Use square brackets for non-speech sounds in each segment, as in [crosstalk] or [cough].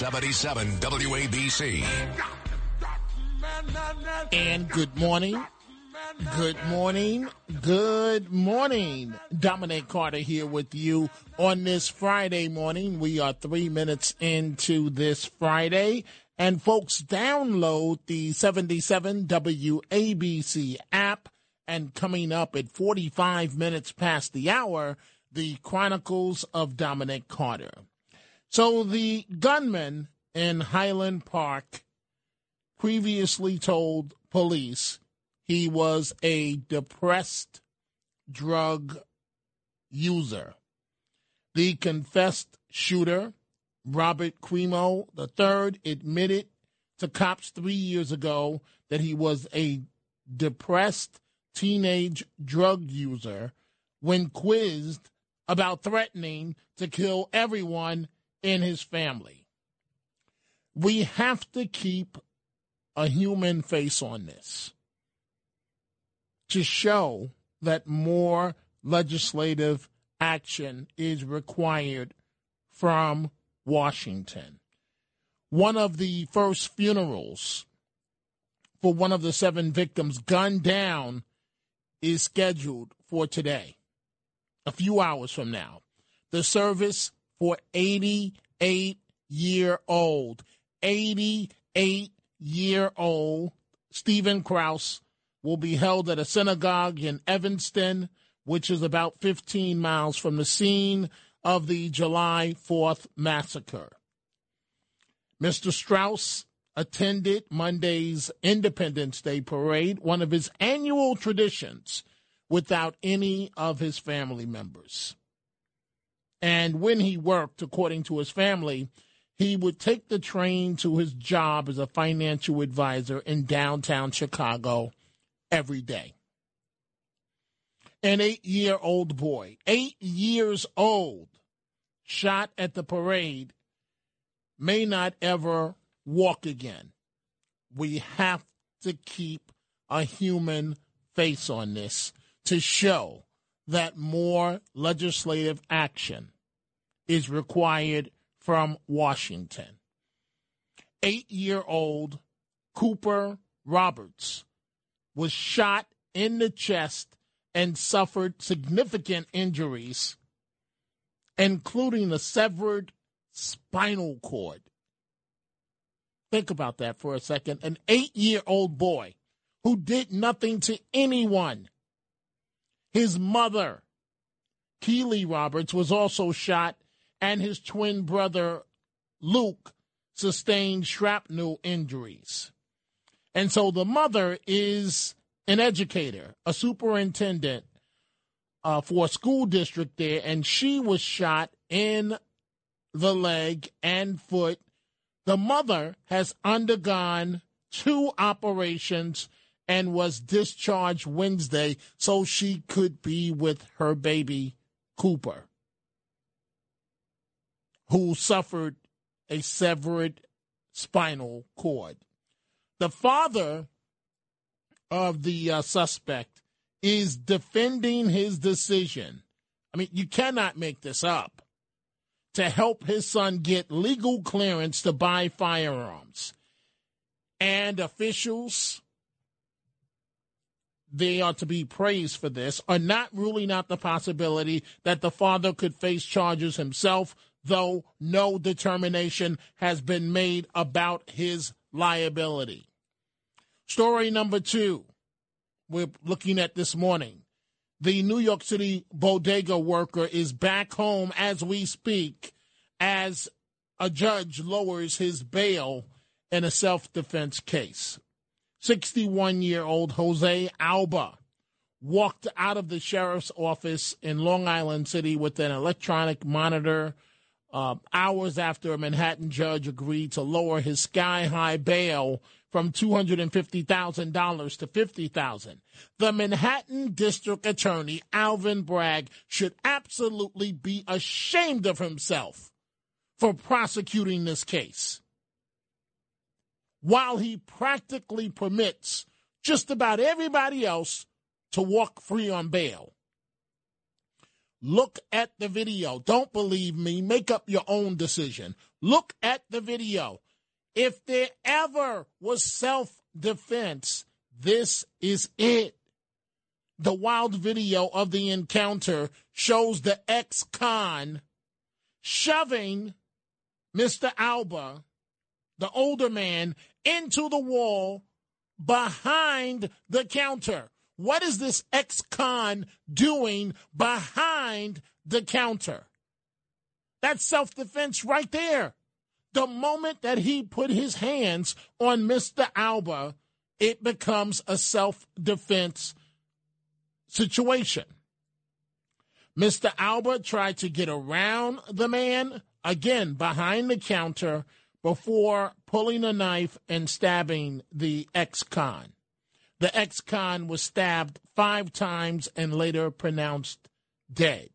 77 WABC. And good morning. Good morning. Good morning. Dominic Carter here with you on this Friday morning. We are three minutes into this Friday. And folks, download the 77 WABC app. And coming up at 45 minutes past the hour, the Chronicles of Dominic Carter. So the gunman in Highland Park previously told police he was a depressed drug user. The confessed shooter, Robert Crimo III, admitted to cops three years ago that he was a depressed teenage drug user when quizzed about threatening to kill everyone in his family. We have to keep a human face on this to show that more legislative action is required from Washington. One of the first funerals for one of the seven victims gunned down is scheduled for today, a few hours from now. The service for 88 year old, 88 year old Stephen Straus will be held at a synagogue in Evanston, which is about 15 miles from the scene of the July 4th massacre. Mr. Straus attended Monday's Independence Day parade, one of his annual traditions, without any of his family members. And when he worked, according to his family, he would take the train to his job as a financial advisor in downtown Chicago every day. An eight year old boy, eight years old, shot at the parade, may not ever walk again. We have to keep a human face on this to show that more legislative action is required from Washington. Eight year old Cooper Roberts was shot in the chest and suffered significant injuries, including a severed spinal cord. Think about that for a second. An eight year old boy who did nothing to anyone his mother, Keely Roberts, was also shot, and his twin brother, Luke, sustained shrapnel injuries. And so the mother is an educator, a superintendent uh, for a school district there, and she was shot in the leg and foot. The mother has undergone two operations and was discharged Wednesday so she could be with her baby, Cooper, who suffered a severed spinal cord. The father of the uh, suspect is defending his decision. I mean, you cannot make this up. To help his son get legal clearance to buy firearms. And officials they are to be praised for this, are not ruling out the possibility that the father could face charges himself though no determination has been made about his liability. Story number two, we're looking at this morning. The New York City bodega worker is back home as we speak as a judge lowers his bail in a self defense case. 61 year old Jose Alba walked out of the sheriff's office in Long Island City with an electronic monitor uh, hours after a Manhattan judge agreed to lower his sky high bail from $250,000 to $50,000. The Manhattan District Attorney, Alvin Bragg, should absolutely be ashamed of himself for prosecuting this case. While he practically permits just about everybody else to walk free on bail. Look at the video. Don't believe me. Make up your own decision. Look at the video. If there ever was self defense, this is it. The wild video of the encounter shows the ex con shoving Mr. Alba, the older man, into the wall behind the counter. What is this ex con doing behind the counter? That's self defense right there. The moment that he put his hands on Mr. Alba, it becomes a self defense situation. Mr. Alba tried to get around the man, again, behind the counter, before pulling a knife and stabbing the ex con. The ex con was stabbed five times and later pronounced dead.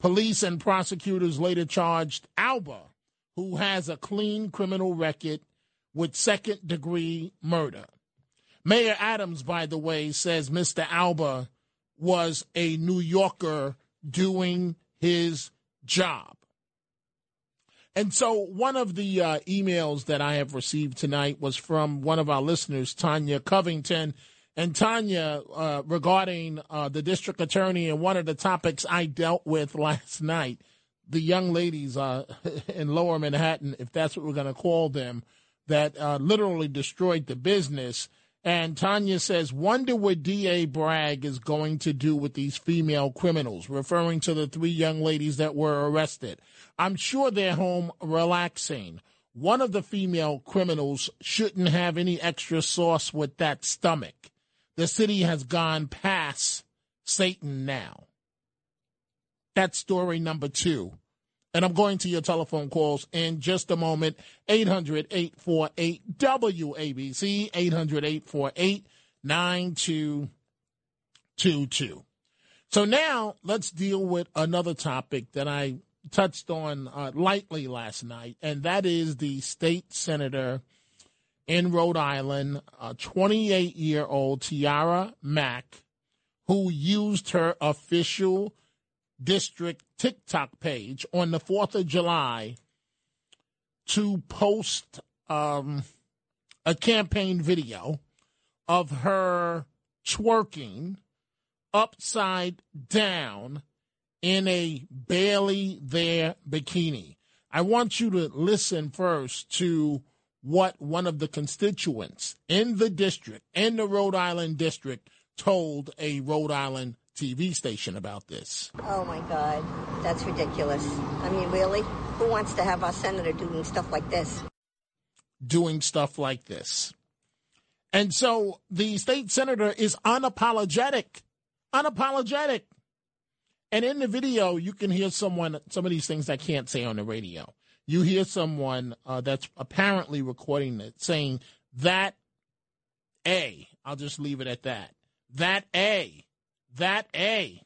Police and prosecutors later charged Alba who has a clean criminal record with second degree murder. Mayor Adams, by the way, says Mr. Alba was a New Yorker doing his job. And so, one of the uh, emails that I have received tonight was from one of our listeners, Tanya Covington. And Tanya, uh, regarding uh, the district attorney and one of the topics I dealt with [laughs] last night, the young ladies uh, [laughs] in lower Manhattan, if that's what we're going to call them, that uh, literally destroyed the business. And Tanya says, wonder what D.A. Bragg is going to do with these female criminals, referring to the three young ladies that were arrested. I'm sure they're home relaxing. One of the female criminals shouldn't have any extra sauce with that stomach. The city has gone past Satan now. That's story number two. And I'm going to your telephone calls in just a moment. 800 848 WABC, 800 848 9222. So now let's deal with another topic that I touched on uh, lightly last night, and that is the state senator in Rhode Island, a 28 year old Tiara Mack, who used her official district TikTok page on the 4th of July to post um, a campaign video of her twerking upside down in a barely there bikini. I want you to listen first to what one of the constituents in the district, in the Rhode Island district, told a Rhode Island TV station about this. Oh my God, that's ridiculous. I mean, really? Who wants to have our senator doing stuff like this? Doing stuff like this. And so the state senator is unapologetic. Unapologetic. And in the video, you can hear someone, some of these things I can't say on the radio. You hear someone uh, that's apparently recording it saying that A, I'll just leave it at that. That A that A.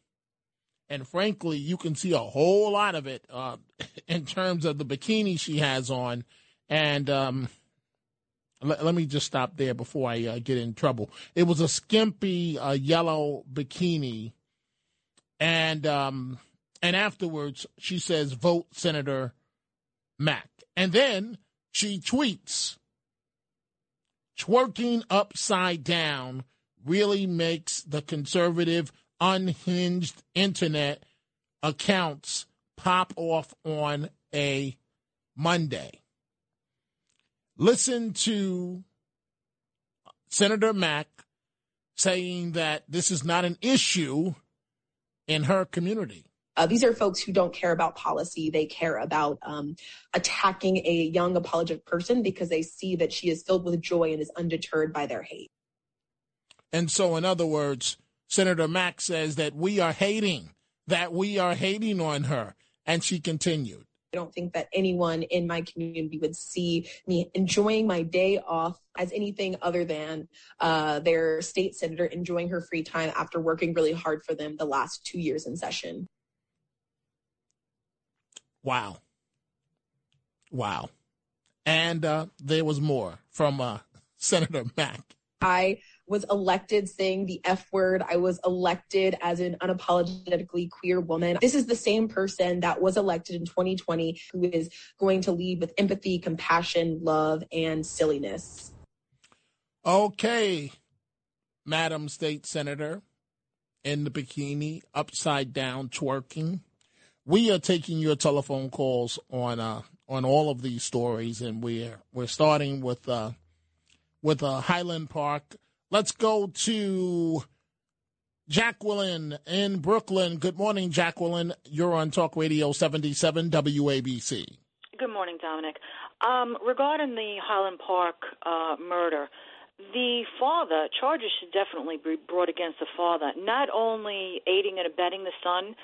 And frankly, you can see a whole lot of it uh, [laughs] in terms of the bikini she has on. And um, let, let, me just stop there before I uh, get in trouble. It was a skimpy uh, yellow bikini. And um, and afterwards, she says, vote Senator Mack. And then she tweets, twerking upside down really makes the conservative, unhinged internet accounts pop off on a Monday. Listen to Senator Mack saying that this is not an issue in her community. Uh, these are folks who don't care about policy. They care about um, attacking a young apologetic person because they see that she is filled with joy and is undeterred by their hate. And so, in other words, Senator Mack says that we are hating, that we are hating on her. And she continued. I don't think that anyone in my community would see me enjoying my day off as anything other than uh, their state senator enjoying her free time after working really hard for them the last two years in session. Wow. Wow. And uh, there was more from uh, [laughs] Senator Mack. I was elected saying the F word. I was elected as an unapologetically queer woman. This is the same person that was elected in 2020 who is going to lead with empathy, compassion, love, and silliness. Okay, Madam State Senator in the bikini, upside down, twerking. We are taking your telephone calls on uh, on all of these stories, and we're we're starting with uh, with uh, Highland Park. Let's go to Jacqueline in Brooklyn. Good morning, Jacqueline. You're on Talk Radio 77 WABC. Good morning, Dominic. Um, regarding the Highland Park uh, murder, the father charges should definitely be brought against the father, not only aiding and abetting the son,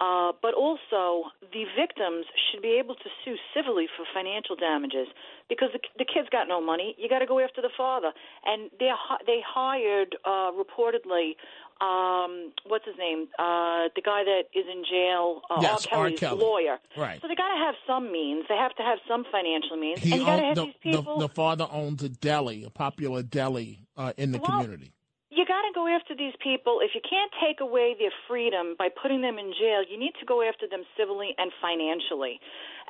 uh, but also, the victims should be able to sue civilly for financial damages because the, the kid's got no money. You got to go after the father, and they they hired uh, reportedly um, what's his name? Uh, the guy that is in jail, uh, yes, R. Kelly's R. Kelly. lawyer. Right. So they got to have some means. They have to have some financial means, He and you got to have the, these people. the, the father owns a deli, a popular deli uh, in the Well, community. You got to go after these people. If you can't take away their freedom by putting them in jail, you need to go after them civilly and financially.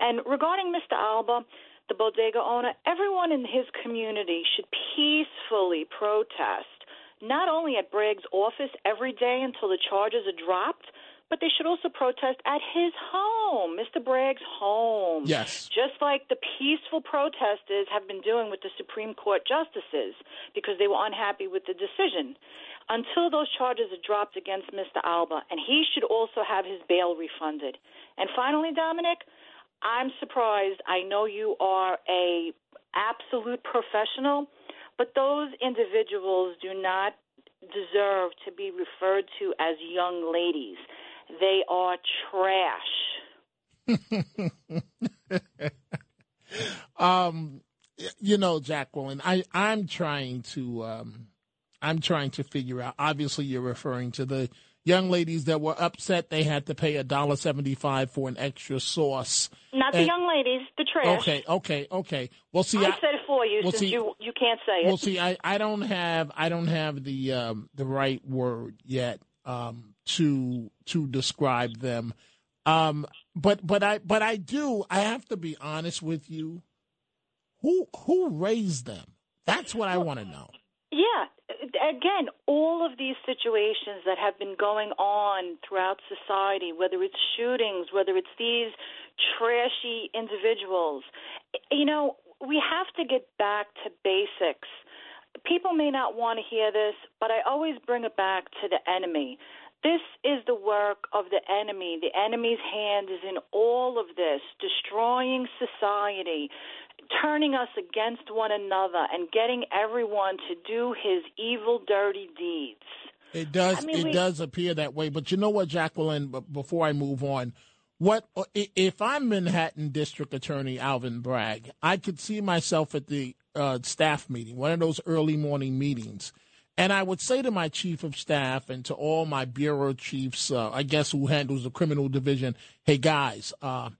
And regarding Mr. Alba, the bodega owner, everyone in his community should peacefully protest, not only at Bragg's office every day until the charges are dropped, but they should also protest at his home, Mr. Bragg's home. Yes. Just like the peaceful protesters have been doing with the Supreme Court justices because they were unhappy with the decision. Until those charges are dropped against Mr. Alba, and he should also have his bail refunded. And finally, Dominic, I'm surprised. I know you are a absolute professional, but those individuals do not deserve to be referred to as young ladies. They are trash. [laughs] um, you know, Jacqueline, I I'm trying to um, I'm trying to figure out. Obviously, you're referring to the young ladies that were upset they had to pay a dollar seventy five for an extra sauce. Not the young ladies, the trash. Okay, okay, okay. Well, see, I I, said it for you well, since see- you you can't say it. well, see, I, I don't have I don't have the um, the right word yet um, to to describe them. Um, but but I but I do. I have to be honest with you. Who who raised them? That's what I want to know. Yeah. Again, all of these situations that have been going on throughout society, whether it's shootings, whether it's these trashy individuals, you know, we have to get back to basics. People may not want to hear this, but I always bring it back to the enemy. This is the work of the enemy. The enemy's hand is in all of this, destroying society, turning us against one another, and getting everyone to do his evil, dirty deeds. It does. I mean, it we- does appear that way. But you know what, Jacqueline? Before I move on, what if I'm Manhattan District Attorney Alvin Bragg? I could see myself at the uh, staff meeting, one of those early morning meetings, and I would say to my chief of staff and to all my bureau chiefs, uh, I guess who handles the criminal division, "Hey guys, uh,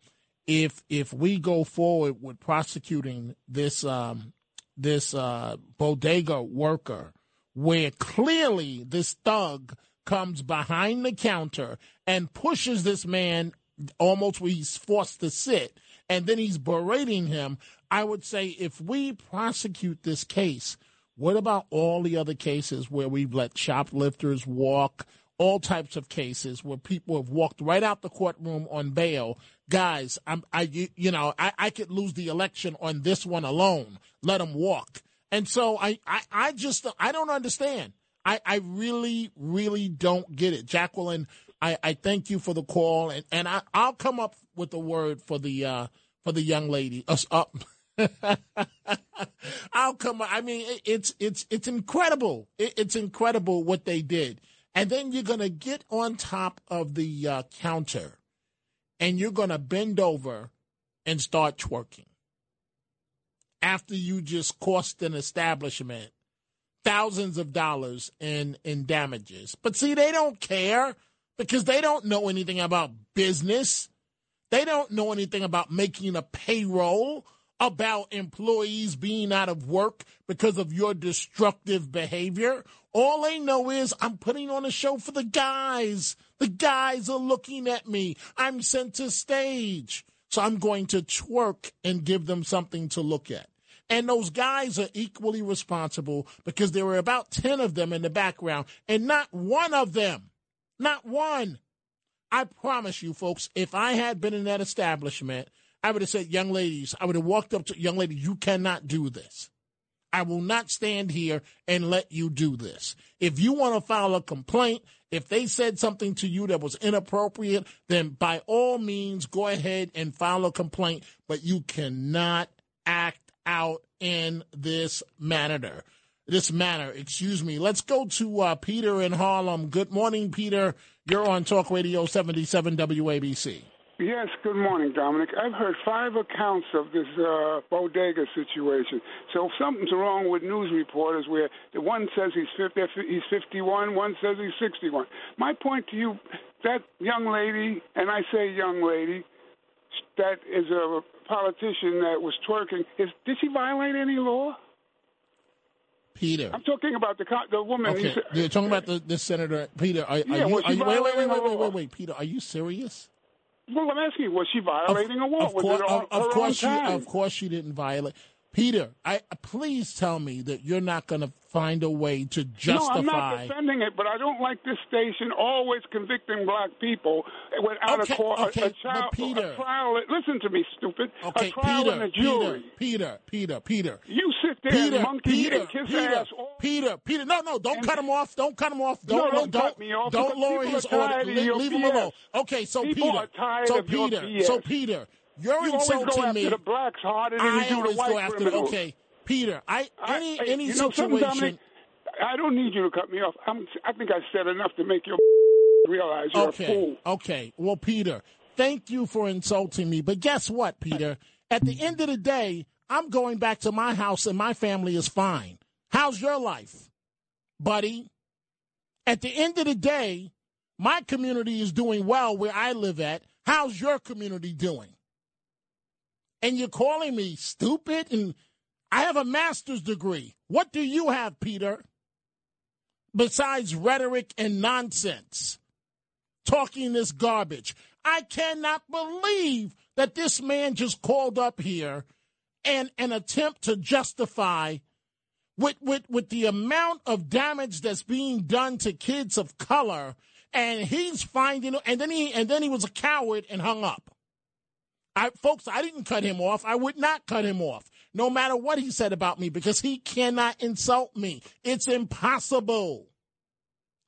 if if we go forward with prosecuting this um, this uh, bodega worker, where clearly this thug comes behind the counter and pushes this man almost where he's forced to sit, and then he's berating him. I would say if we prosecute this case, what about all the other cases where we've let shoplifters walk? all types of cases where people have walked right out the courtroom on bail. Guys, I'm, I, you know, I, I could lose the election on this one alone. Let them walk. And so I, I, I just, I don't understand. I, I really, really don't get it. Jacqueline, I, I thank you for the call, and, and I, I'll come up with a word for the uh, for the young lady. Uh, uh, [laughs] [laughs] I'll come. I mean, it's it's it's incredible. It's incredible what they did and then you're going to get on top of the uh, counter and you're going to bend over and start twerking after you just cost an establishment thousands of dollars in in damages. But see, they don't care because they don't know anything about business. They don't know anything about making a payroll, about employees being out of work because of your destructive behavior all they know is I'm putting on a show for the guys. The guys are looking at me. I'm center stage. So I'm going to twerk and give them something to look at. And those guys are equally responsible because there were about 10 of them in the background and not one of them, not one. I promise you, folks, if I had been in that establishment, I would have said, young ladies, I would have walked up to young lady, you cannot do this. I will not stand here and let you do this. If you want to file a complaint, if they said something to you that was inappropriate, then by all means go ahead and file a complaint, but you cannot act out in this manner. This manner, excuse me. Let's go to uh, Peter in Harlem. Good morning, Peter. You're on Talk Radio 77 WABC. Yes, good morning, Dominic. I've heard five accounts of this uh, bodega situation. So if something's wrong with news reporters where the one says he's 50, he's 51, one says he's 61. My point to you, that young lady, and I say young lady, that is a politician that was twerking, is did she violate any law? Peter. I'm talking about the the woman. Okay, you're talking about the, the senator. Peter, are, are yeah, you, are you wait, wait, wait, wait, wait, wait, wait, Peter, are you serious? Well, I'm asking you, was she violating a law? Of, course, of course she, of course she didn't violate. Peter, I please tell me that you're not going to find a way to justify. No, I'm not defending it, but I don't like this station always convicting black people without okay, a court. Okay, a, child, Peter, a trial. Listen to me, stupid. Okay, a trial Peter, and a jury. Peter, Peter, Peter, Peter. You sit there Peter, and monkey Peter, and kiss Peter, ass. All- Peter, Peter. No, no, don't and, cut him off. Don't cut him off. Don't, no, don't, don't cut me off. Don't lower his order. Leave, leave him alone. Okay, so people Peter. so Peter. So Peter. You're you always go after me. the blacks harder than I you do the white go after. criminals. Okay, Peter. I any I, any you know situation. Dominic, I don't need you to cut me off. I'm, I think I said enough to make you [laughs] realize you're okay, a fool. Okay. Well, Peter, thank you for insulting me. But guess what, Peter? At the end of the day, I'm going back to my house and my family is fine. How's your life, buddy? At the end of the day, my community is doing well where I live at. How's your community doing? And you're calling me stupid? And I have a master's degree. What do you have, Peter? Besides rhetoric and nonsense, talking this garbage. I cannot believe that this man just called up here and an attempt to justify with, with, with the amount of damage that's being done to kids of color and he's finding and then he and then he was a coward and hung up. I folks, I didn't cut him off. I would not cut him off, no matter what he said about me, because he cannot insult me. It's impossible.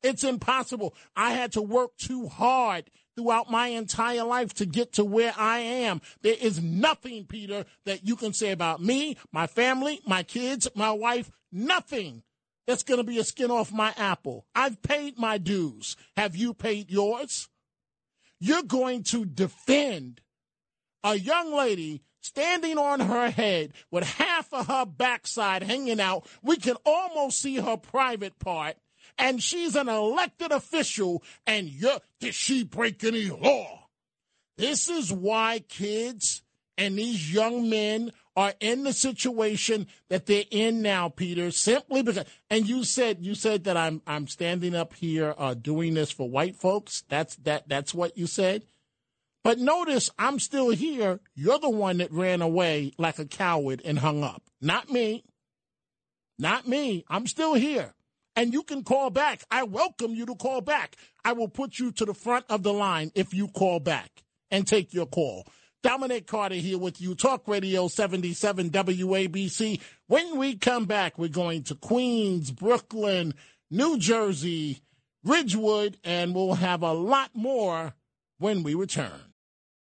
It's impossible. I had to work too hard throughout my entire life to get to where I am. There is nothing, Peter, that you can say about me, my family, my kids, my wife, nothing that's going to be a skin off my apple. I've paid my dues. Have you paid yours? You're going to defend a young lady standing on her head with half of her backside hanging out. We can almost see her private part. And she's an elected official, and you're, did she break any law? This is why kids and these young men are in the situation that they're in now, Peter, simply because and you said you said that I'm I'm standing up here uh, doing this for white folks. That's that that's what you said. But notice I'm still here. You're the one that ran away like a coward and hung up. Not me. Not me. I'm still here. and you can call back. I welcome you to call back. I will put you to the front of the line if you call back and take your call. Dominic Carter here with you, Talk Radio 77 WABC. When we come back, we're going to Queens, Brooklyn, New Jersey, Ridgewood, and we'll have a lot more when we return.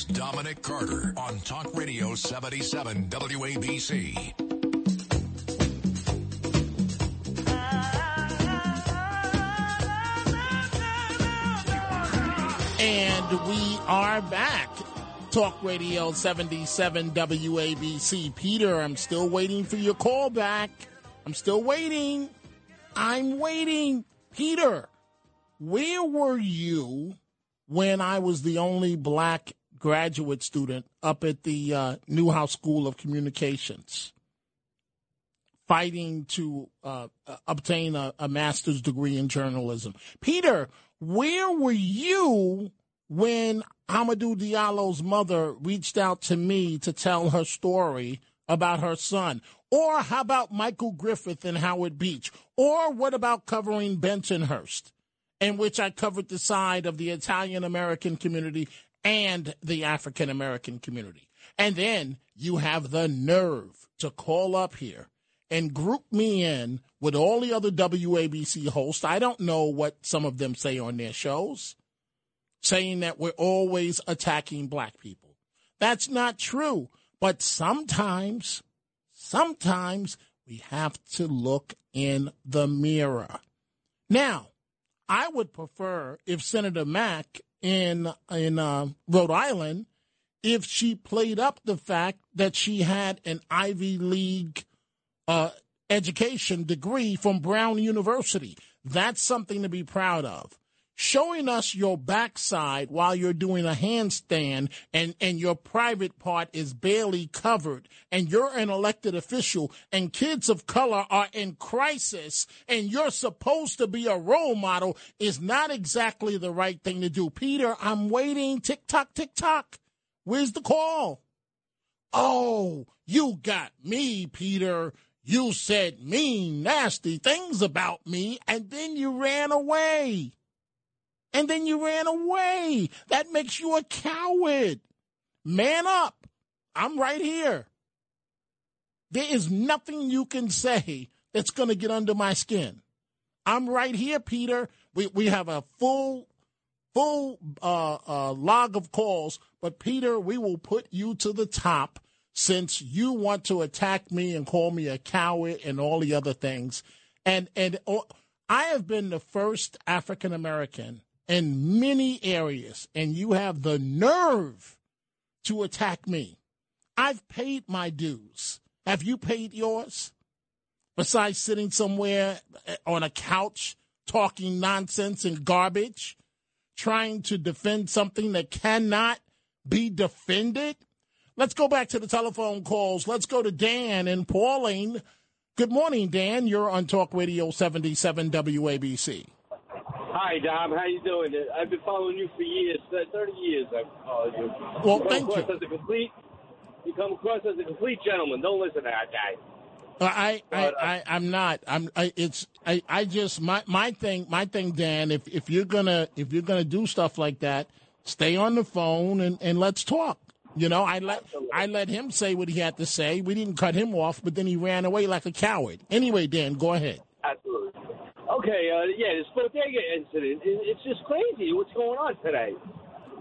Here's Dominic Carter on Talk Radio 77 WABC. And we are back. Talk Radio 77 WABC. Peter, I'm still waiting for your call back. I'm still waiting. I'm waiting. Peter, where were you when I was the only black graduate student up at the uh, Newhouse School of Communications? Fighting to uh, obtain a, a master's degree in journalism. Peter, where were you when Amadou Diallo's mother reached out to me to tell her story about her son? Or how about Michael Griffith and Howard Beach? Or what about covering Bensonhurst, in which I covered the side of the Italian American community and the African American community? And then you have the nerve to call up here and group me in with all the other WABC hosts. I don't know what some of them say on their shows, saying that we're always attacking black people. That's not true. But sometimes, sometimes we have to look in the mirror. Now, I would prefer if Senator Mack in in uh, Rhode Island, if she played up the fact that she had an Ivy League uh, education degree from Brown University. That's something to be proud of. Showing us your backside while you're doing a handstand and, and your private part is barely covered and you're an elected official and kids of color are in crisis and you're supposed to be a role model is not exactly the right thing to do. Peter, I'm waiting. Tick tock, tick tock. Where's the call? Oh, you got me, Peter. You said mean, nasty things about me, and then you ran away. And then you ran away. That makes you a coward. Man up. I'm right here. There is nothing you can say that's going to get under my skin. I'm right here, Peter. We, we have a full full uh, uh, log of calls, but Peter, we will put you to the top since you want to attack me and call me a coward and all the other things. And and oh, I have been the first African American in many areas, and you have the nerve to attack me. I've paid my dues. Have you paid yours? Besides sitting somewhere eh, on a couch talking nonsense and garbage, trying to defend something that cannot be defended? Let's go back to the telephone calls. Let's go to Dan and Pauline. Good morning, Dan. You're on Talk Radio 77 WABC. Hi, Dom. How you doing? I've been following you for years, uh, 30 years. I've followed you. Well, you thank you. As a complete, you come across as a complete gentleman. Don't listen to that guy. I, I, uh, I, I'm not. I'm. I, it's. I, I just my my thing. My thing, Dan. If if you're gonna if you're gonna do stuff like that, stay on the phone and and let's talk. You know, I let I let him say what he had to say. We didn't cut him off, but then he ran away like a coward. Anyway, Dan, go ahead. Absolutely. Okay, uh, yeah, this bodega incident, it, it's just crazy what's going on today.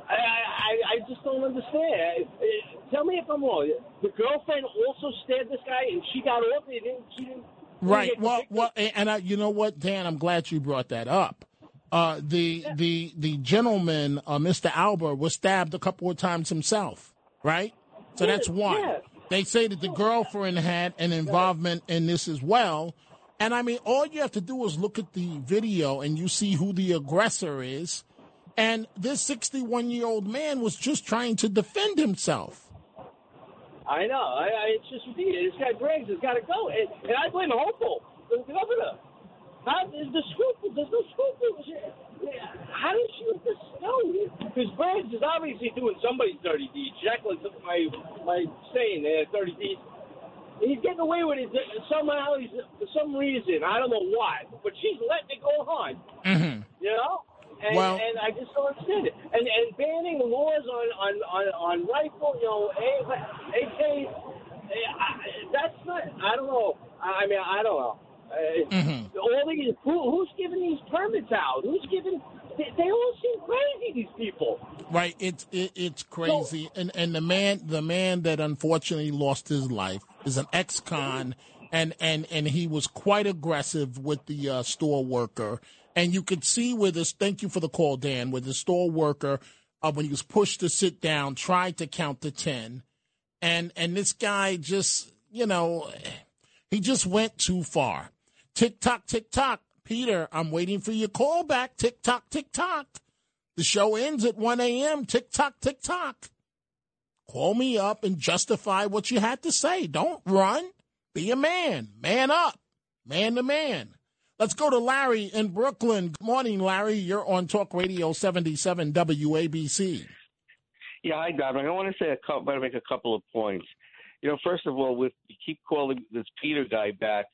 I, I, I just don't understand. Uh, tell me if I'm wrong. The girlfriend also stabbed this guy, and she got off. It didn't, she didn't. Right. Well, well, and I, you know what, Dan? I'm glad you brought that up. Uh, the yeah. the the gentleman, uh, Mr. Albert, was stabbed a couple of times himself right? So that's one. They say that the girlfriend had an involvement in this as well. And I mean, all you have to do is look at the video and you see who the aggressor is. And this 61 year old man was just trying to defend himself. I know. I, I, it's just ridiculous. This guy Briggs has got to go, and, and I blame Hochul, the governor. How, the scruples, there's no scruples. How did she let this go? Because Briggs is obviously doing somebody's dirty deeds. Jacqueline took my my saying there, dirty deeds. He's getting away with it somehow. He's for some reason I don't know why, but she's letting it go on. Mm-hmm. You know. And, Well- and I just don't understand it. And and banning laws on on on, on rifle, you know, A- AKs. I- That's not. I don't know. I mean, I don't know. Uh, Mm-hmm. All these who, who's giving these permits out? Who's giving? They, they all seem crazy. These people. Right, it's it, it's crazy, and and the man the man that unfortunately lost his life is an ex-con, and and and he was quite aggressive with the uh, store worker, and you could see where this. Thank you for the call, Dan. Where the store worker, uh, when he was pushed to sit down, tried to count to ten, and and this guy just you know, he just went too far. Tick tock, tick tock. Peter, I'm waiting for your call back. Tick tock, tick tock. The show ends at 1 a.m. Tick tock, tick tock. Call me up and justify what you had to say. Don't run. Be a man. Man up. Man to man. Let's go to Larry in Brooklyn. Good morning, Larry. You're on Talk Radio 77 WABC. Yeah, hi, Dominic. I want to say a couple, make a couple of points. You know, first of all, with you keep calling this Peter guy back.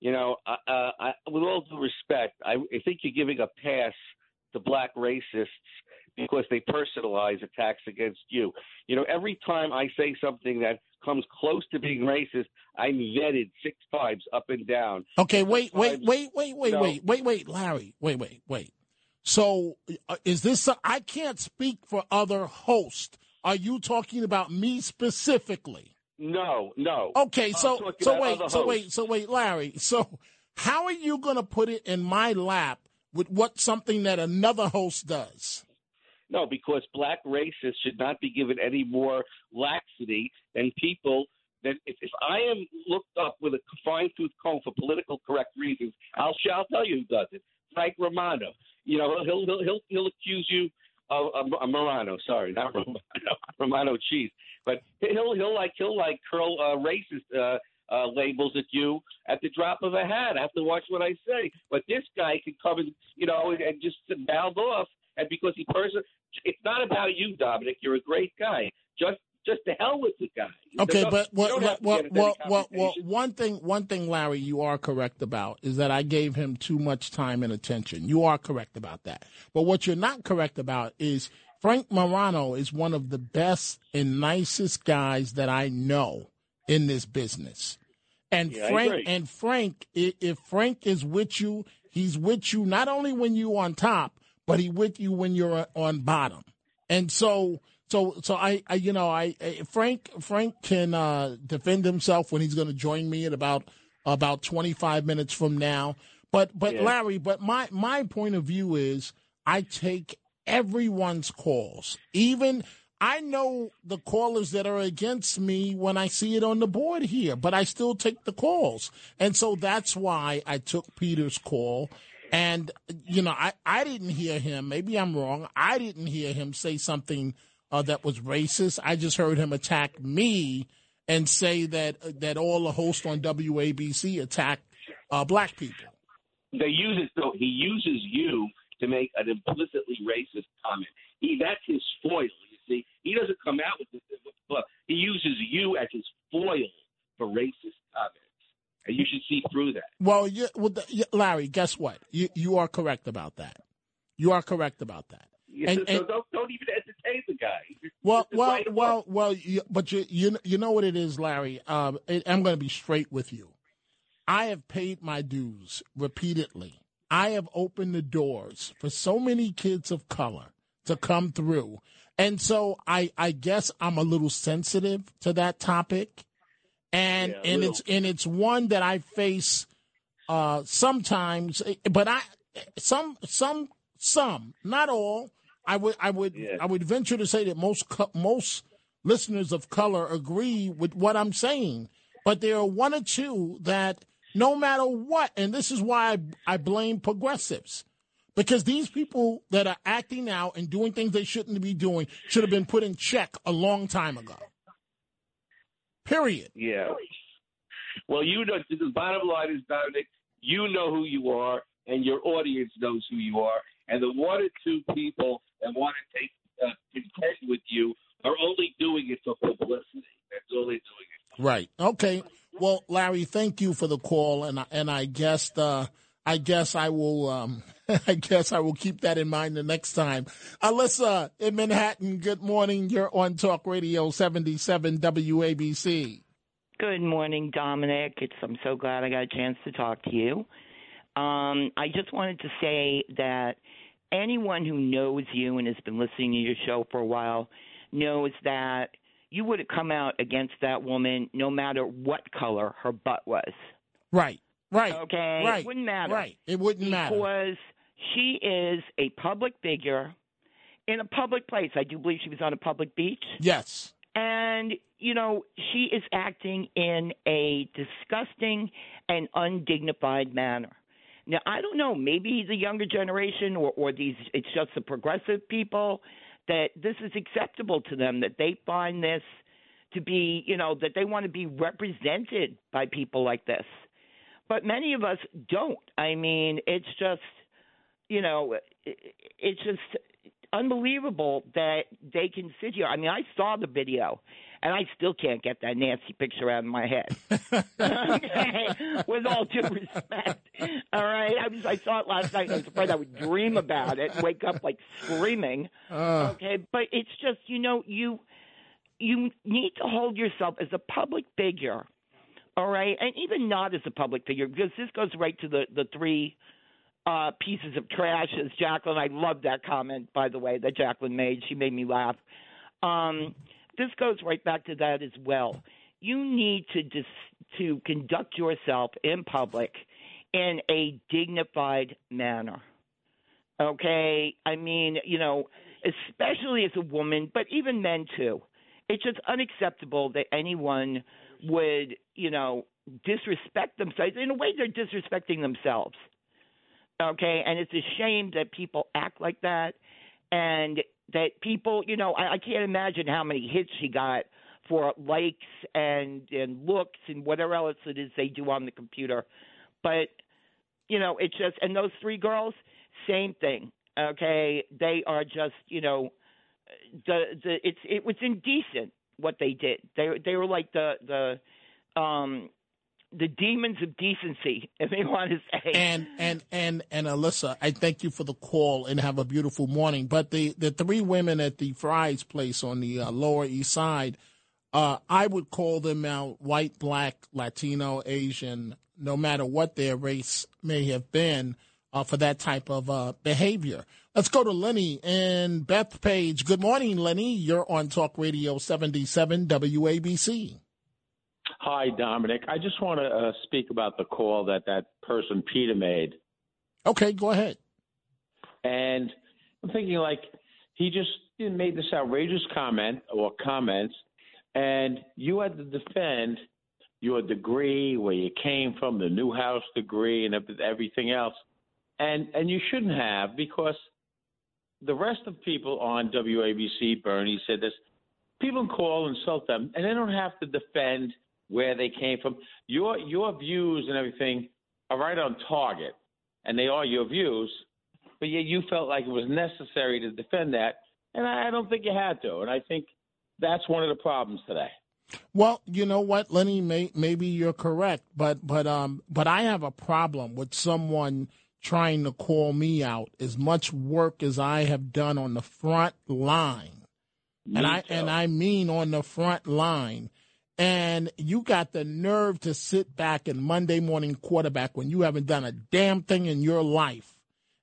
You know, uh, I, with all due respect, I, I think you're giving a pass to black racists because they personalize attacks against you. You know, every time I say something that comes close to being racist, I'm vetted six times up and down. Okay, wait, wait, wait, wait, wait, wait, wait, wait, Larry. Wait, wait, wait. So, uh, is this? A, I can't speak for other hosts. Are you talking about me specifically? No, no. Okay, so so wait, so wait, so wait, Larry. So, how are you going to put it in my lap with what something that another host does? No, because black racists should not be given any more laxity than people that if, if I am looked up with a fine tooth comb for political correct reasons, I'll I'll tell you who does it. Frank Romano. You know, he'll he'll he'll, he'll accuse you of, of, of Morano. Sorry, not [laughs] Romano. Romano cheese. But he'll he'll like he'll like curl uh, racist uh, uh, labels at you at the drop of a hat. I have to watch what I say. But this guy can come and you know and, and just mouth off, and because he person, it's not about you, Dominic. You're a great guy. Just just to hell with the guy. Okay, no- but you well, don't well, have to well, get into any well, well, well, conversation. one thing, one thing, Larry, you are correct about is that I gave him too much time and attention. You are correct about that. But what you're not correct about is Frank Morano is one of the best and nicest guys that I know in this business. And Yeah, Frank, and Frank, if Frank is with you, he's with you not only when you're on top, but he with you when you're on bottom. And so, so, so I, I you know, I, I Frank, Frank can uh, defend himself when he's going to join me at about about 25 minutes from now. But, but Yeah. Larry, but my my point of view is I take everyone's calls, even. I know the callers that are against me when I see it on the board here, but I still take the calls. And so that's why I took Peter's call. And, you know, I, I didn't hear him. Maybe I'm wrong. I didn't hear him say something uh, that was racist. I just heard him attack me and say that that all the hosts on WABC attack uh, black people. they use it though he uses you to make an implicitly racist comment. He that's his foil. You see, he doesn't come out with this, but he uses you as his foil for racist comments, and you should see through that. Well, you, well the, Larry, guess what? You you are correct about that. You are correct about that. Yeah, And- so, and- so don't don't even entertain the guy. [laughs] Well, well, well, well. You, but you, you, you know what it is, Larry. Um, I- I'm going to be straight with you. I have paid my dues repeatedly. I have opened the doors for so many kids of color to come through, and so I, I guess I'm a little sensitive to that topic, and Yeah, and little. it's and it's one that I face uh, sometimes, but I some some some not all. I would I would Yeah. I would venture to say that most most listeners of color agree with what I'm saying, but there are one or two that no matter what. And this is why I, I blame progressives. Because these people that are acting out and doing things they shouldn't be doing should have been put in check a long time ago. Period. Yeah. Well, you know, the bottom line is, Dominic, you know who you are, and your audience knows who you are. And the one or two people that want to take uh, contend with you are only doing it for publicity. That's all they're doing it. Right. Okay. Well, Larry, thank you for the call, and I- and I guess uh, I guess I will um, [laughs] I guess I will keep that in mind the next time. Alyssa in Manhattan. Good morning. You're on Talk Radio 77 WABC. Good morning, Dominic. It's I'm so glad I got a chance to talk to you. Um, I just wanted to say that anyone who knows you and has been listening to your show for a while knows that you would have come out against that woman no matter what color her butt was. Right. Right. Okay. Right. It wouldn't matter. Right. It wouldn't matter. Because she is a public figure in a public place. I do believe she was on a public beach. Yes. And, you know, she is acting in a disgusting and undignified manner. Now, I don't know, maybe the younger generation or, or these, it's just the progressive people that this is acceptable to them, that they find this to be, you know, that they want to be represented by people like this. But many of us don't. I mean, it's just, you know, it's just unbelievable that they can sit here. I mean, I saw the video, and I still can't get that nasty picture out of my head. okay? [laughs] [laughs] With all due respect, all right. I was I saw it last night. I was afraid I would dream about it, wake up like screaming. Uh, Okay, but it's just you know you you need to hold yourself as a public figure, all right, and even not as a public figure because this goes right to the the three uh, pieces of trash as Jacqueline. I love that comment by the way that Jacqueline made. She made me laugh. Um, this goes right back to that as well. You need to dis- to conduct yourself in public in a dignified manner. Okay, I mean, you know, especially as a woman, but even men too. It's just unacceptable that anyone would, you know, disrespect themselves. In a way, they're disrespecting themselves. Okay, and it's a shame that people act like that, and that people, you know, I, I can't imagine how many hits she got for likes and and looks and whatever else it is they do on the computer, but you know, it's just and those three girls, same thing. Okay, they are just, you know, the the it's it was indecent what they did. They they were like the the um the demons of decency, [laughs] if they want to say. And and and and Alyssa, I thank you for the call and have a beautiful morning. But the the three women at the Fry's place on the uh, Lower East Side, uh, I would call them out white, black, Latino, Asian, no matter what their race may have been, uh, for that type of uh, behavior. Let's go to Lenny and Bethpage. Good morning, Lenny. You're on Talk Radio 77 WABC. Hi, Dominic. I just want to uh, speak about the call that that person Peter made, Okay, go ahead. and I'm thinking like he just made this outrageous comment or comments, and you had to defend your degree, where you came from, the Newhouse degree, and everything else, and and you shouldn't have because the rest of people on WABC, Bernie said this. People call insult them, and they don't have to defend where they came from. Your your views and everything are right on target, and they are your views. But yet you felt like it was necessary to defend that, and I I don't think you had to. And I think that's one of the problems today. Well, you know what, Lenny, may, maybe you're correct, but but um but I have a problem with someone trying to call me out as much work as I have done on the front line. and I too. and I mean on the front line. And you got the nerve to sit back and Monday morning quarterback when you haven't done a damn thing in your life.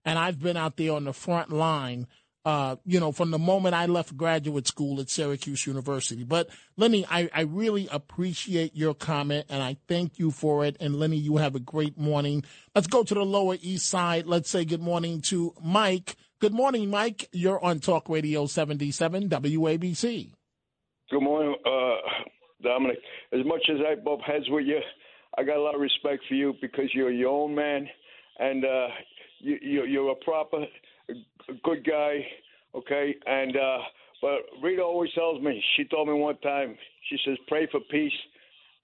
And I've been out there on the front line, uh, you know, from the moment I left graduate school at Syracuse University. But Lenny, I, I really appreciate your comment and I thank you for it. And Lenny, you have a great morning. Let's go to the Lower East Side. Let's say good morning to Mike. Good morning, Mike. You're on Talk Radio 77 WABC. Good morning, uh, Dominic. As much as I butt heads with you, I got a lot of respect for you because you're your own man, and uh, you, you you're a proper, good guy. Okay, and uh, but Rita always tells me. She told me one time. She says, "Pray for peace,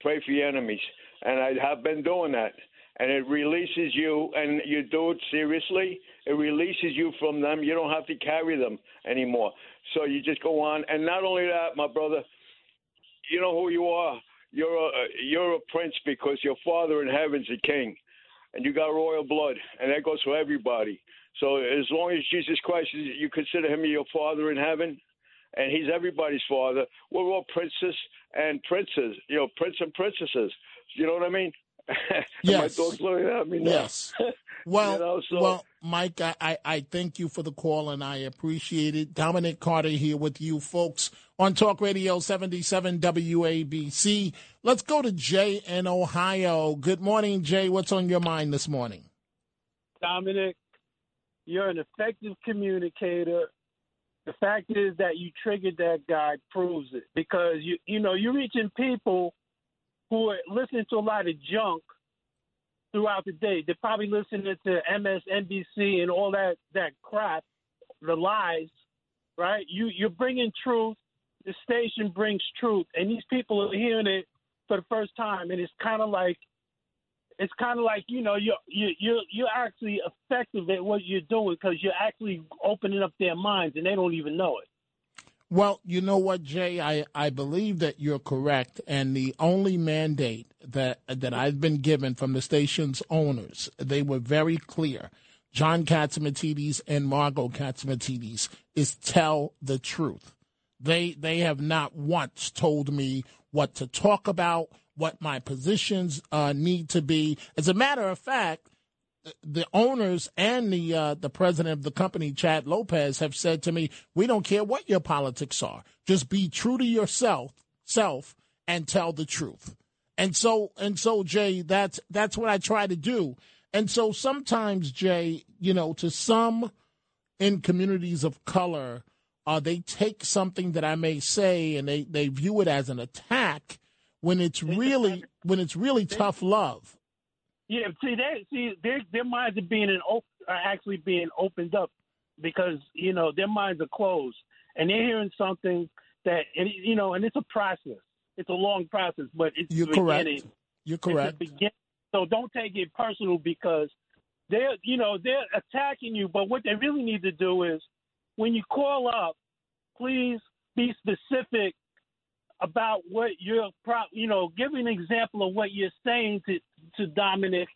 pray for your enemies," and I have been doing that. And it releases you, and you do it seriously. It releases you from them. You don't have to carry them anymore. So you just go on. And not only that, my brother, you know who you are. You're a you're a prince because your father in heaven's a king, and you got royal blood, and that goes for everybody. So as long as Jesus Christ, you consider him your father in heaven, and he's everybody's father. We're all princes and princes, you know, prince and princesses. You know what I mean? [laughs] Yes. My dog's looking at me now. Yes. [laughs] Well, You know, so- well, Mike, I, I, I thank you for the call and I appreciate it. Dominic Carter here with you folks on Talk Radio 77 WABC. Let's go to Jay in Ohio. Good morning, Jay. What's on your mind this morning? Dominic, you're an effective communicator. The fact is that you triggered that guy proves it because you you know you're reaching people who are listening to a lot of junk throughout the day. They're probably listening to MSNBC and all that that crap, the lies, right? You you're bringing truth. The station brings truth, and these people are hearing it for the first time, and it's kind of like it's kind of like you know you're you you you're actually effective at what you're doing because you're actually opening up their minds and they don't even know it. Well, you know what, Jay? I, I believe that you're correct, and the only mandate that that I've been given from the station's owners, they were very clear. John Catsimatidis and Margo Catsimatidis is tell the truth. They they have not once told me what to talk about, what my positions uh, need to be. As a matter of fact, the owners and the uh, the president of the company, Chad Lopez, have said to me, "We don't care what your politics are. Just be true to yourself, self, and tell the truth." And so, and so, Jay, that's that's what I try to do. And so, sometimes, Jay, you know, to some in communities of color, uh, they take something that I may say and they they view it as an attack when it's really when it's really tough love. Yeah, see, they see their their minds are being in, op- are actually being opened up because you know their minds are closed and they're hearing something that and, you know, and it's a process. It's a long process, but it's You're the correct. beginning. You're correct. So don't take it personal because they're you know they're attacking you. But what they really need to do is when you call up, please be specific about what you're pro- you know give an example of what you're saying to to Dominic.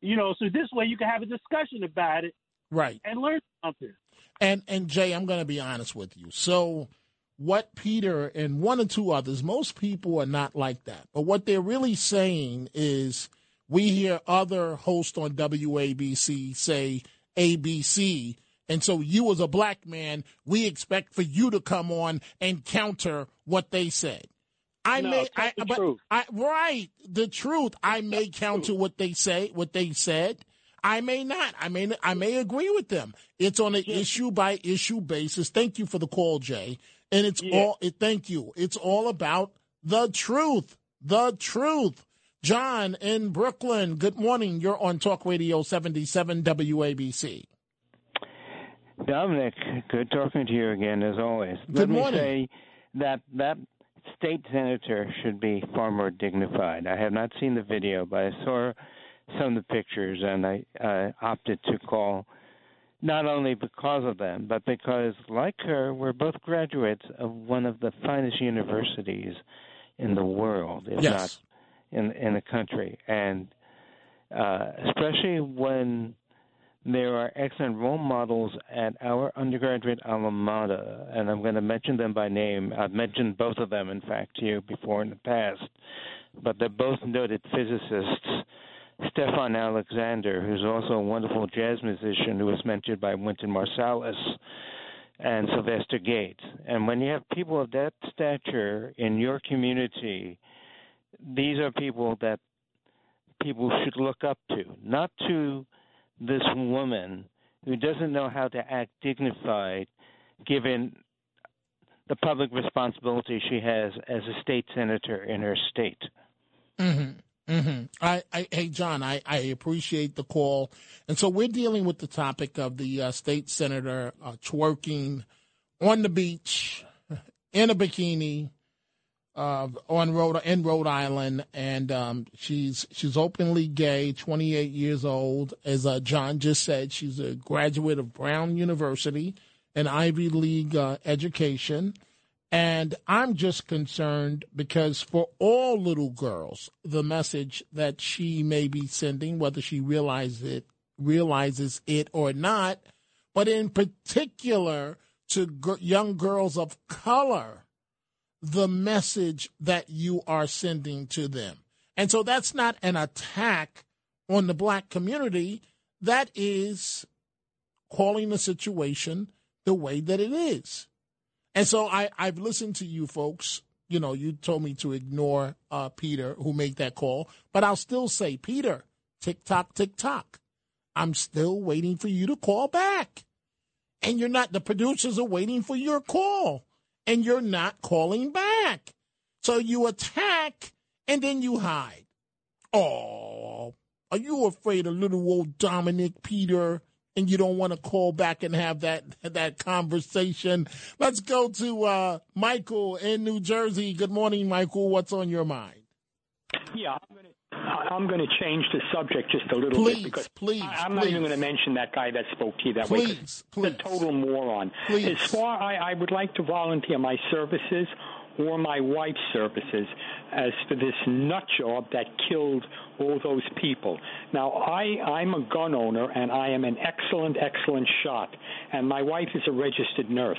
You know, so this way you can have a discussion about it Right. and learn something. And and Jay, I'm going to be honest with you. So what Peter and one or two others, most people are not like that. But what they're really saying is we hear other hosts on WABC say ABC. And so you as a black man, we expect for you to come on and counter what they said. I No, may, I, the but truth. I, right, the truth. I may counter what they say, what they said. I may not. I may, I may agree with them. It's on an issue by issue basis. Thank you for the call, Jay. And it's Yeah. all. It, thank you. It's all about the truth. The truth. John in Brooklyn. Good morning. You're on Talk Radio 77 WABC. Dominic, good talking to you again as always. Good Let morning. me say that that state senator should be far more dignified. I have not seen the video, but I saw some of the pictures, and I uh, opted to call not only because of them, but because, like her, we're both graduates of one of the finest universities in the world, if Yes. not in in the country, and uh, especially when there are excellent role models at our undergraduate alma mater, and I'm going to mention them by name. I've mentioned both of them, in fact, to you before in the past, but they're both noted physicists. Stephon Alexander, who's also a wonderful jazz musician who was mentioned by Wynton Marsalis, and Sylvester Gates. And when you have people of that stature in your community, these are people that people should look up to, not to this woman who doesn't know how to act dignified given the public responsibility she has as a state senator in her state. Mm-hmm. Mm-hmm. I, I, hey, John, I, I appreciate the call. And so we're dealing with the topic of the uh, state senator uh, twerking on the beach in a bikini uh, on Rhode in Rhode Island, and um, she's she's openly gay, 28 years old. As uh, John just said, she's a graduate of Brown University, an Ivy League uh, education. And I'm just concerned because for all little girls, the message that she may be sending, whether she realizes it, realizes it or not, but in particular to g- young girls of color, the message that you are sending to them. And so that's not an attack on the black community. That is calling the situation the way that it is. And so I, I've listened to you folks. You know, you told me to ignore uh, Peter who made that call, but I'll still say, Peter, tick tock, tick tock. I'm still waiting for you to call back. And you're not, the producers are waiting for your call, and you're not calling back. So you attack and then you hide. Oh, are you afraid of little old Dominic Peter? and you don't want to call back and have that that conversation. Let's go to uh, Michael in New Jersey. Good morning, Michael. What's on your mind? [laughs] Yeah, I'm going to. I'm going to change the subject just a little please, bit because please, I, am please. not even going to mention that guy that spoke to you that please, way. Please, a total moron. Please. As far I, I would like to volunteer my services or my wife's services as for this nut job that killed all those people. Now, I, I'm a gun owner and I am an excellent, excellent shot, and my wife is a registered nurse.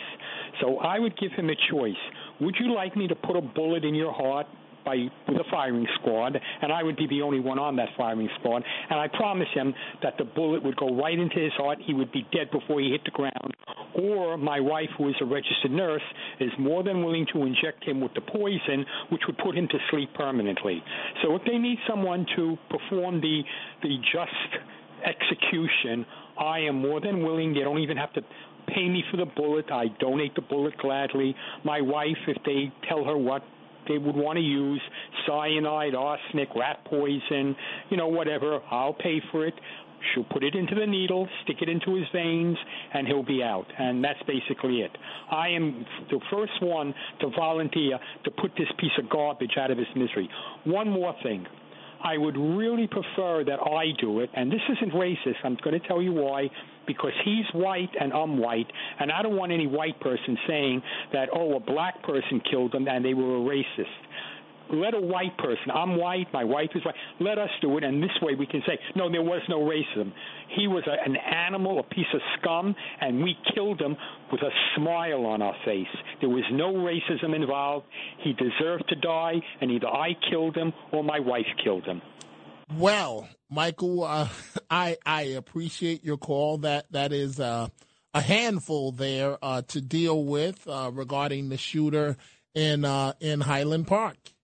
So I would give him a choice. Would you like me to put a bullet in your heart by a firing squad, and I would be the only one on that firing squad. And I promise him that the bullet would go right into his heart. He would be dead before he hit the ground. Or my wife, who is a registered nurse, is more than willing to inject him with the poison, which would put him to sleep permanently. So if they need someone to perform the the just execution, I am more than willing. They don't even have to pay me for the bullet. I donate the bullet gladly. My wife, if they tell her what they would want to use cyanide, arsenic, rat poison, you know, whatever. I'll pay for it. She'll put it into the needle, stick it into his veins, and he'll be out. And that's basically it. I am the first one to volunteer to put this piece of garbage out of his misery. One more thing. I would really prefer that I do it, and this isn't racist. I'm going to tell you why. Because he's white and I'm white, and I don't want any white person saying that, oh, a black person killed them and they were a racist let a white person, I'm white, my wife is white, let us do it, and this way we can say, no, there was no racism. He was a, an animal, a piece of scum, and we killed him with a smile on our face. There was no racism involved. He deserved to die, and either I killed him or my wife killed him. Well, Michael, uh, [laughs] I I appreciate your call. That that is uh, a handful there uh, to deal with uh, regarding the shooter in uh, in Highland Park.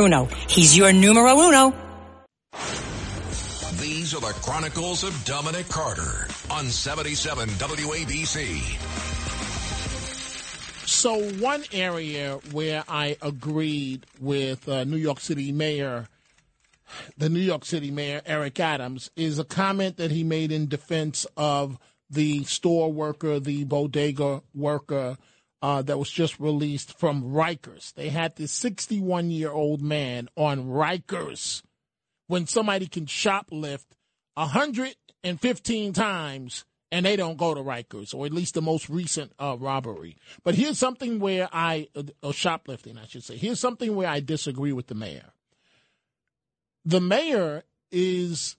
Bruno. He's your numero uno. These are the Chronicles of Dominic Carter on 77 WABC. So, one area where I agreed with uh, New York City Mayor, the New York City Mayor Eric Adams, is a comment that he made in defense of the store worker, the bodega worker uh, that was just released from Rikers. They had this 61 year old man on Rikers when somebody can shoplift 115 times and they don't go to Rikers, or at least the most recent uh, robbery. But here's something where I, uh, shoplifting, I should say. Here's something where I disagree with the mayor. The mayor is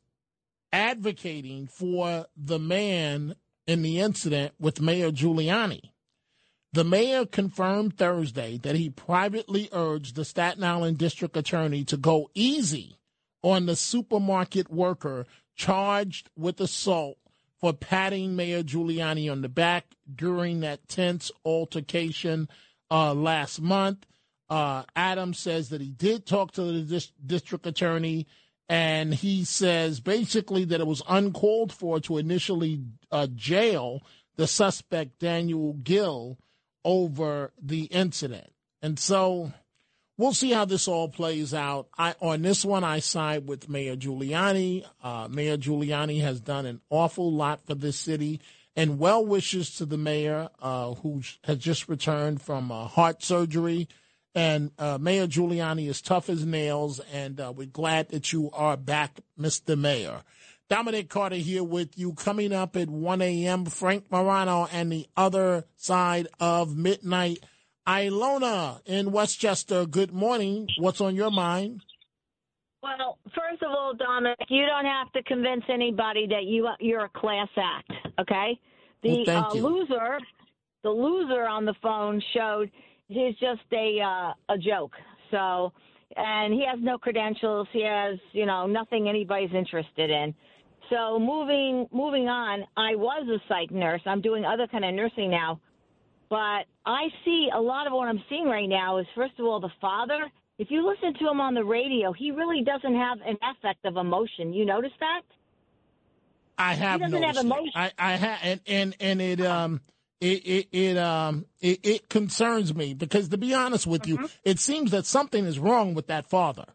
advocating for the man in the incident with Mayor Giuliani. The mayor confirmed Thursday that he privately urged the Staten Island district attorney to go easy on the supermarket worker charged with assault for patting Mayor Giuliani on the back during that tense altercation uh, last month. Uh, Adams says that he did talk to the dis- district attorney, and he says basically that it was uncalled for to initially uh, jail the suspect, Daniel Gill, over the incident. And so we'll see how this all plays out. I, on this one, I side with Mayor Giuliani. Uh, mayor Giuliani has done an awful lot for this city. And well wishes to the mayor, uh, who has just returned from uh, heart surgery. And uh, Mayor Giuliani is tough as nails, and uh, we're glad that you are back, Mr. Mayor. Dominic Carter here with you. Coming up at 1 a.m., Frank Morano and the other side of midnight. Ilona in Westchester, good morning. What's on your mind? Well, first of all, Dominic, you don't have to convince anybody that you you're a class act. Okay, the Well, uh, loser, the loser on the phone showed he's just a uh, a joke. So, and he has no credentials. He has you know nothing anybody's interested in. So moving moving on, I was a psych nurse. I'm doing other kind of nursing now. But I see a lot of what I'm seeing right now is first of all the father. If you listen to him on the radio, he really doesn't have an affect of emotion. You notice that? I have doesn't have emotion. I, I have, and, and and it um it it, it um it, it concerns me because to be honest with Mm-hmm. you, it seems that something is wrong with that father.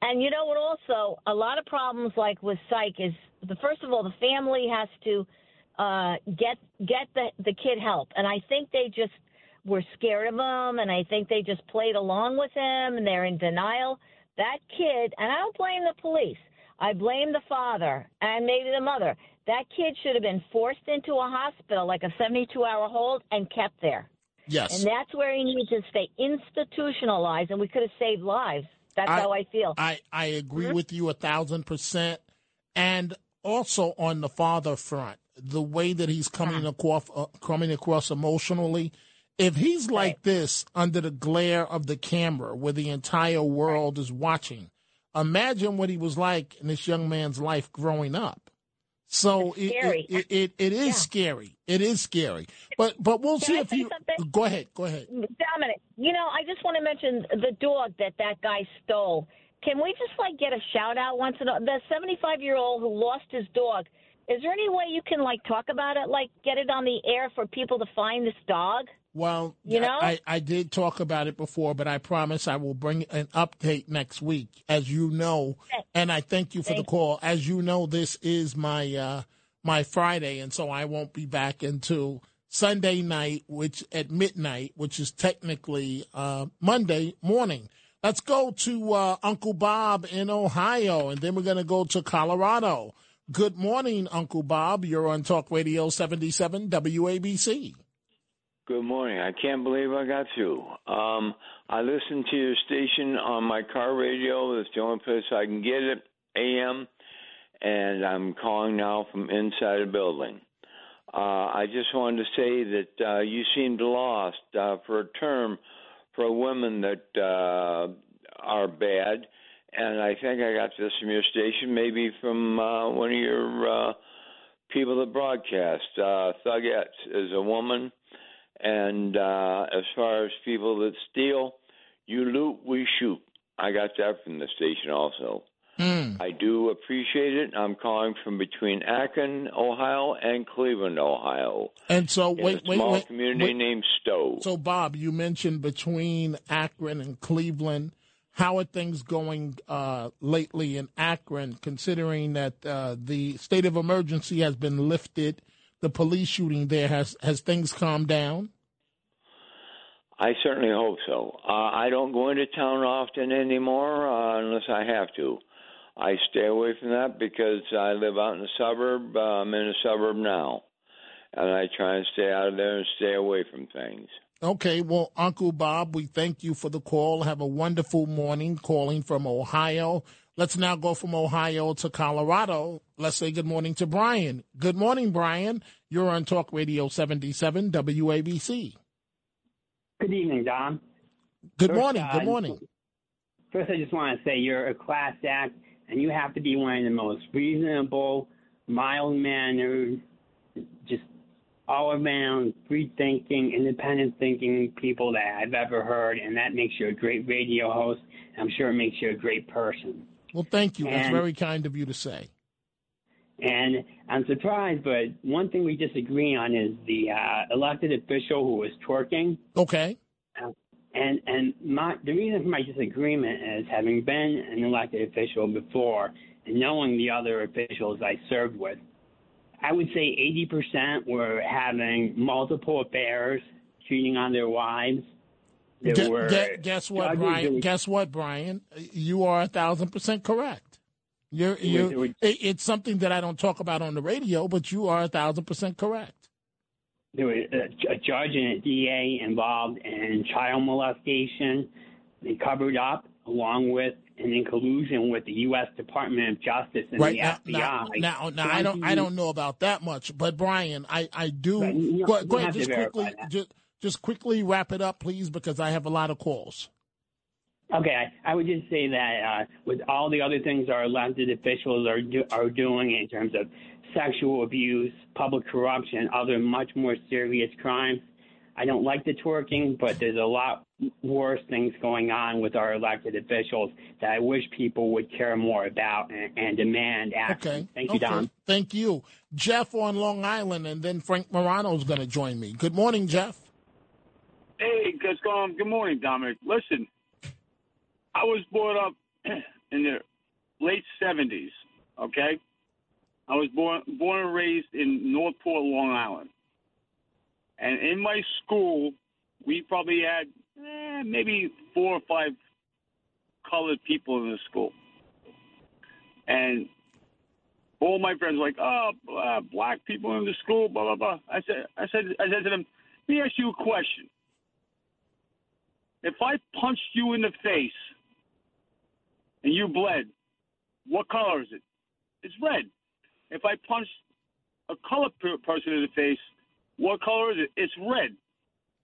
And you know what? Also, a lot of problems like with psych is the first of all, the family has to uh, get get the the kid help, and I think they just were scared of him, and I think they just played along with him, and they're in denial. That kid, and I don't blame the police. I blame the father and maybe the mother. That kid should have been forced into a hospital, like a 72 hour hold, and kept there. Yes. And that's where he needs to stay institutionalized, and we could have saved lives. That's I- how I feel. I I agree with you a thousand percent, and also on the father front, the way that he's coming across uh, coming across emotionally. If he's like this under the glare of the camera, where the entire world is watching, imagine what he was like in this young man's life growing up. So it, it, it, it is scary. It is scary. But but we'll Can see I if you something? go ahead. Go ahead. Dominic, you know, I just want to mention the dog that that guy stole. Can we just like get a shout out once in a the 75 year old who lost his dog? Is there any way you can like talk about it, like get it on the air for people to find this dog? Well, You know? I, I did talk about it before, but I promise I will bring an update next week, as you know. And I thank you for the call. As you know, this is my uh, my Friday, and so I won't be back until Sunday night, which at midnight, which is technically uh, Monday morning. Let's go to uh, Uncle Bob in Ohio, and then we're going to go to Colorado. Good morning, Uncle Bob. You're on Talk Radio 77 WABC. Good morning. I can't believe I got through. Um, I listen to your station on my car radio. That's the only place I can get it, AM, and I'm calling now from inside a building. Uh, I just wanted to say that uh, you seemed lost uh, for a term for women that uh, are bad, and I think I got this from your station, maybe from uh, one of your uh, people that broadcast. Uh, Thugettes is a woman. And uh, as far as people that steal, you loot, we shoot. I got that from the station also. I do appreciate it. I'm calling from between Akron, Ohio, and Cleveland, Ohio. And so, wait, a wait, small wait. community wait. named Stowe. So, Bob, you mentioned between Akron and Cleveland. How are things going uh, lately in Akron, considering that uh, the state of emergency has been lifted? The police shooting there has has things calmed down. I certainly hope so. Uh, I don't go into town often anymore uh, unless I have to. I stay away from that because I live out in the suburb. Uh, I'm in a suburb now, and I try and stay out of there and stay away from things. Okay, well, Uncle Bob, we thank you for the call. Have a wonderful morning calling from Ohio. Let's now go from Ohio to Colorado. Let's say good morning to Brian. Good morning, Brian. You're on Talk Radio 77 WABC. Good evening, Don. Good First, morning. uh, Good morning. first, I just want to say you're a class act, and you have to be one of the most reasonable, mild mannered, just all around free thinking, independent thinking people that I've ever heard, and that makes you a great radio host. I'm sure it makes you a great person. Well, thank you. That's very kind of you to say. And I'm surprised, but one thing we disagree on is the uh, elected official who was twerking. Okay. And and my the reason for my disagreement is having been an elected official before and knowing the other officials I served with, I would say 80% were having multiple affairs, cheating on their wives. There Gu- were gu- guess what, Brian? Guess what, Brian? You are a thousand percent correct. You're, you was- it was- it, it's something that I don't talk about on the radio, but you are a thousand percent correct. There was a, a judge and a DA involved in child molestation. They covered up along with and in collusion with the U.S. Department of Justice and right the now, FBI. now, now, now I don't, I don't know about that much, but Brian, I, I do. But you go, go ahead, just quickly, just, just quickly wrap it up, please, because I have a lot of calls. Okay, I, I would just say that uh, with all the other things our elected officials are do, are doing in terms of sexual abuse, public corruption, other much more serious crimes, I don't like the twerking, but there's a lot worse things going on with our elected officials that I wish people would care more about and, and demand action. Okay. Thank you, okay. Don. Thank you, Jeff on Long Island, and then Frank Morano is going to join me. Good morning, Jeff. Hey, good. Good morning, Dominic. Listen, I was brought up [clears throat] in the late seventies. Okay, I was born born and raised in Northport, Long Island, and in my school, we probably had eh, maybe four or five colored people in the school, and all my friends were like, oh, uh, black people in the school, blah blah blah. I said, I said, I said to them, let me ask you a question. If I punched you in the face and you bled, what color is it? It's red. If I punch a colored per- person in the face, what color is it? It's red.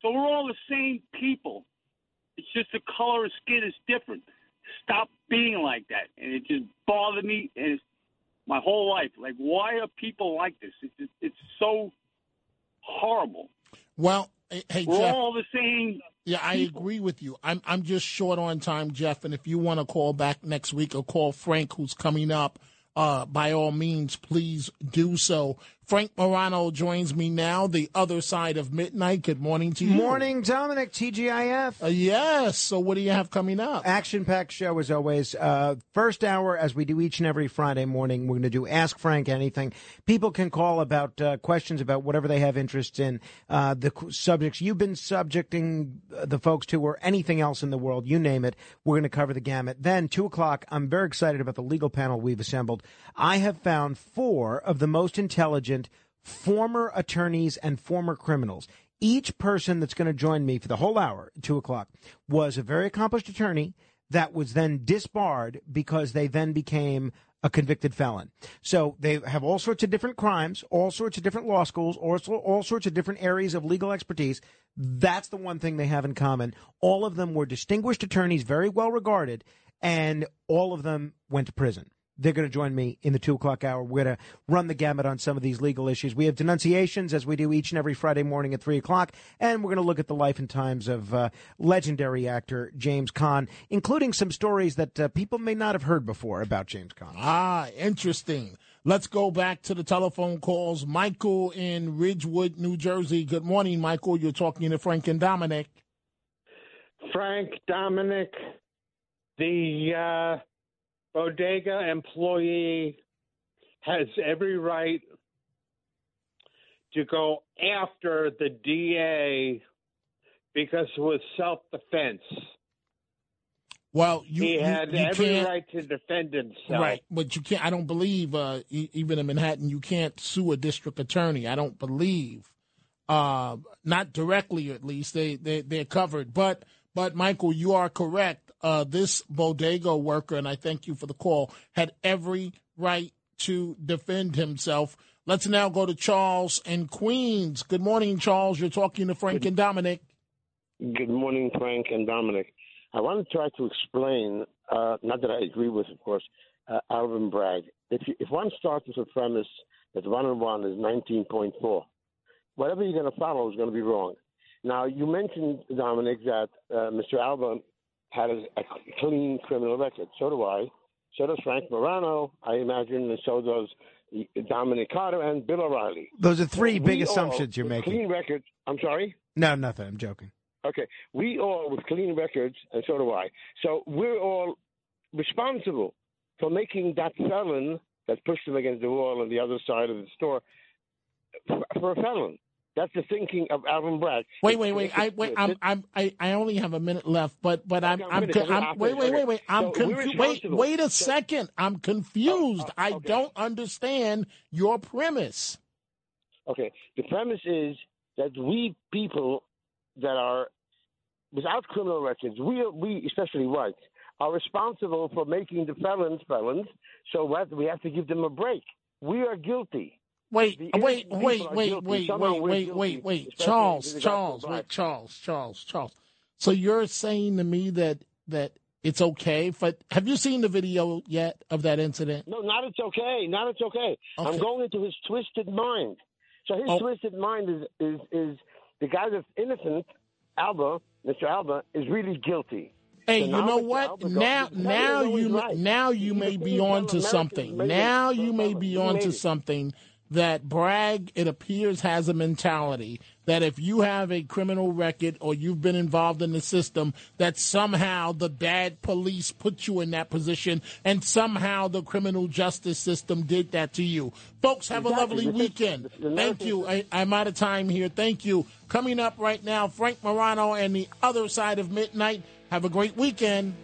So we're all the same people. It's just the color of skin is different. Stop being like that. And it just bothered me and it's my whole life. Like, why are people like this? It's, it's, it's so horrible. Well, hey, hey, We're Jeff. all the same. Yeah, I agree with you. I'm I'm just short on time, Jeff. And if you want to call back next week or call Frank, who's coming up, uh, by all means, please do so. Frank Morano joins me now, the other side of midnight. Good morning to you. Morning, Dominic, TGIF. Uh, yes. So, what do you have coming up? Action packed show as always. Uh, first hour, as we do each and every Friday morning, we're going to do Ask Frank Anything. People can call about uh, questions about whatever they have interest in, uh, the subjects you've been subjecting uh, the folks to, or anything else in the world, you name it. We're going to cover the gamut. Then, 2 o'clock, I'm very excited about the legal panel we've assembled. I have found four of the most intelligent former attorneys and former criminals. Each person that's going to join me for the whole hour, two o'clock, was a very accomplished attorney that was then disbarred because they then became a convicted felon. So they have all sorts of different crimes, all sorts of different law schools, also all sorts of different areas of legal expertise. That's the one thing they have in common. All of them were distinguished attorneys, very well regarded, and all of them went to prison. They're going to join me in the two o'clock hour. We're going to run the gamut on some of these legal issues. We have denunciations as we do each and every Friday morning at three o'clock, and we're going to look at the life and times of uh, legendary actor James Caan, including some stories that uh, people may not have heard before about James Caan. Ah, interesting. Let's go back to the telephone calls. Michael in Ridgewood, New Jersey. Good morning, Michael. You're talking to Frank and Dominic. Frank, Dominic, the uh, bodega employee has every right to go after the DA because it was self defense. Well, you, he had you every can't- right to defend himself. Right, but you can't. I don't believe, uh, even in Manhattan, you can't sue a district attorney. I don't believe, uh, not directly at least. They they they're covered. But but Michael, you are correct. Uh, this bodega worker, and I thank you for the call, had every right to defend himself. Let's now go to Charles in Queens. Good morning, Charles. You're talking to Frank and Dominic. Good morning, Frank and Dominic. I want to try to explain uh, not that I agree with, of course, uh, Alvin Bragg. If, you, if one starts with a premise that one and one is 19.4, whatever you're going to follow is going to be wrong. Now, you mentioned, Dominic, that uh, Mr. Alba had a, a clean criminal record. So do I. So does Frank Morano, I imagine, and so does Dominic Carter and Bill O'Reilly. Those are three We big all, assumptions you're making. Clean records. I'm sorry? No, nothing. I'm joking. Okay. We all with clean records, and so do I. So we're all responsible for making that felon that pushed him against the wall on the other side of the store for a felon. That's the thinking of Alvin Bragg. Wait, wait, wait. I wait. I'm, I'm, I, I only have a minute left, but, but I'm, I'm I'm. I'm I'm wait, wait, wait, wait. I'm So confused. Wait, wait a second. I'm confused. Oh, oh, I don't understand your premise. Okay. The premise is that we people that are without criminal records, we, we especially whites, are responsible for making the felons felons. So? We have to give them a break. We are guilty. Wait, wait, wait, wait, wait, wait, wait, wait, wait. Charles, with regard to Charles, wait, Charles, Charles, Charles. So you're saying to me that that it's okay, but have you seen the video yet of that incident? No, not it's okay. Not it's okay. I'm going into his twisted mind. So his Oh. twisted mind is is is the guy that's innocent, Alba, Mr. Alba, is really guilty. Hey, So you know what? Now, Now you know he's you right. now you may be He's on to something. Now you may be He on to something that Bragg, it appears, has a mentality that if you have a criminal record or you've been involved in the system, that somehow the bad police put you in that position and somehow the criminal justice system did that to you. Folks, have a lovely weekend. Thank you. I, I'm out of time here. Thank you. Coming up right now, Frank Morano and the other side of midnight. Have a great weekend.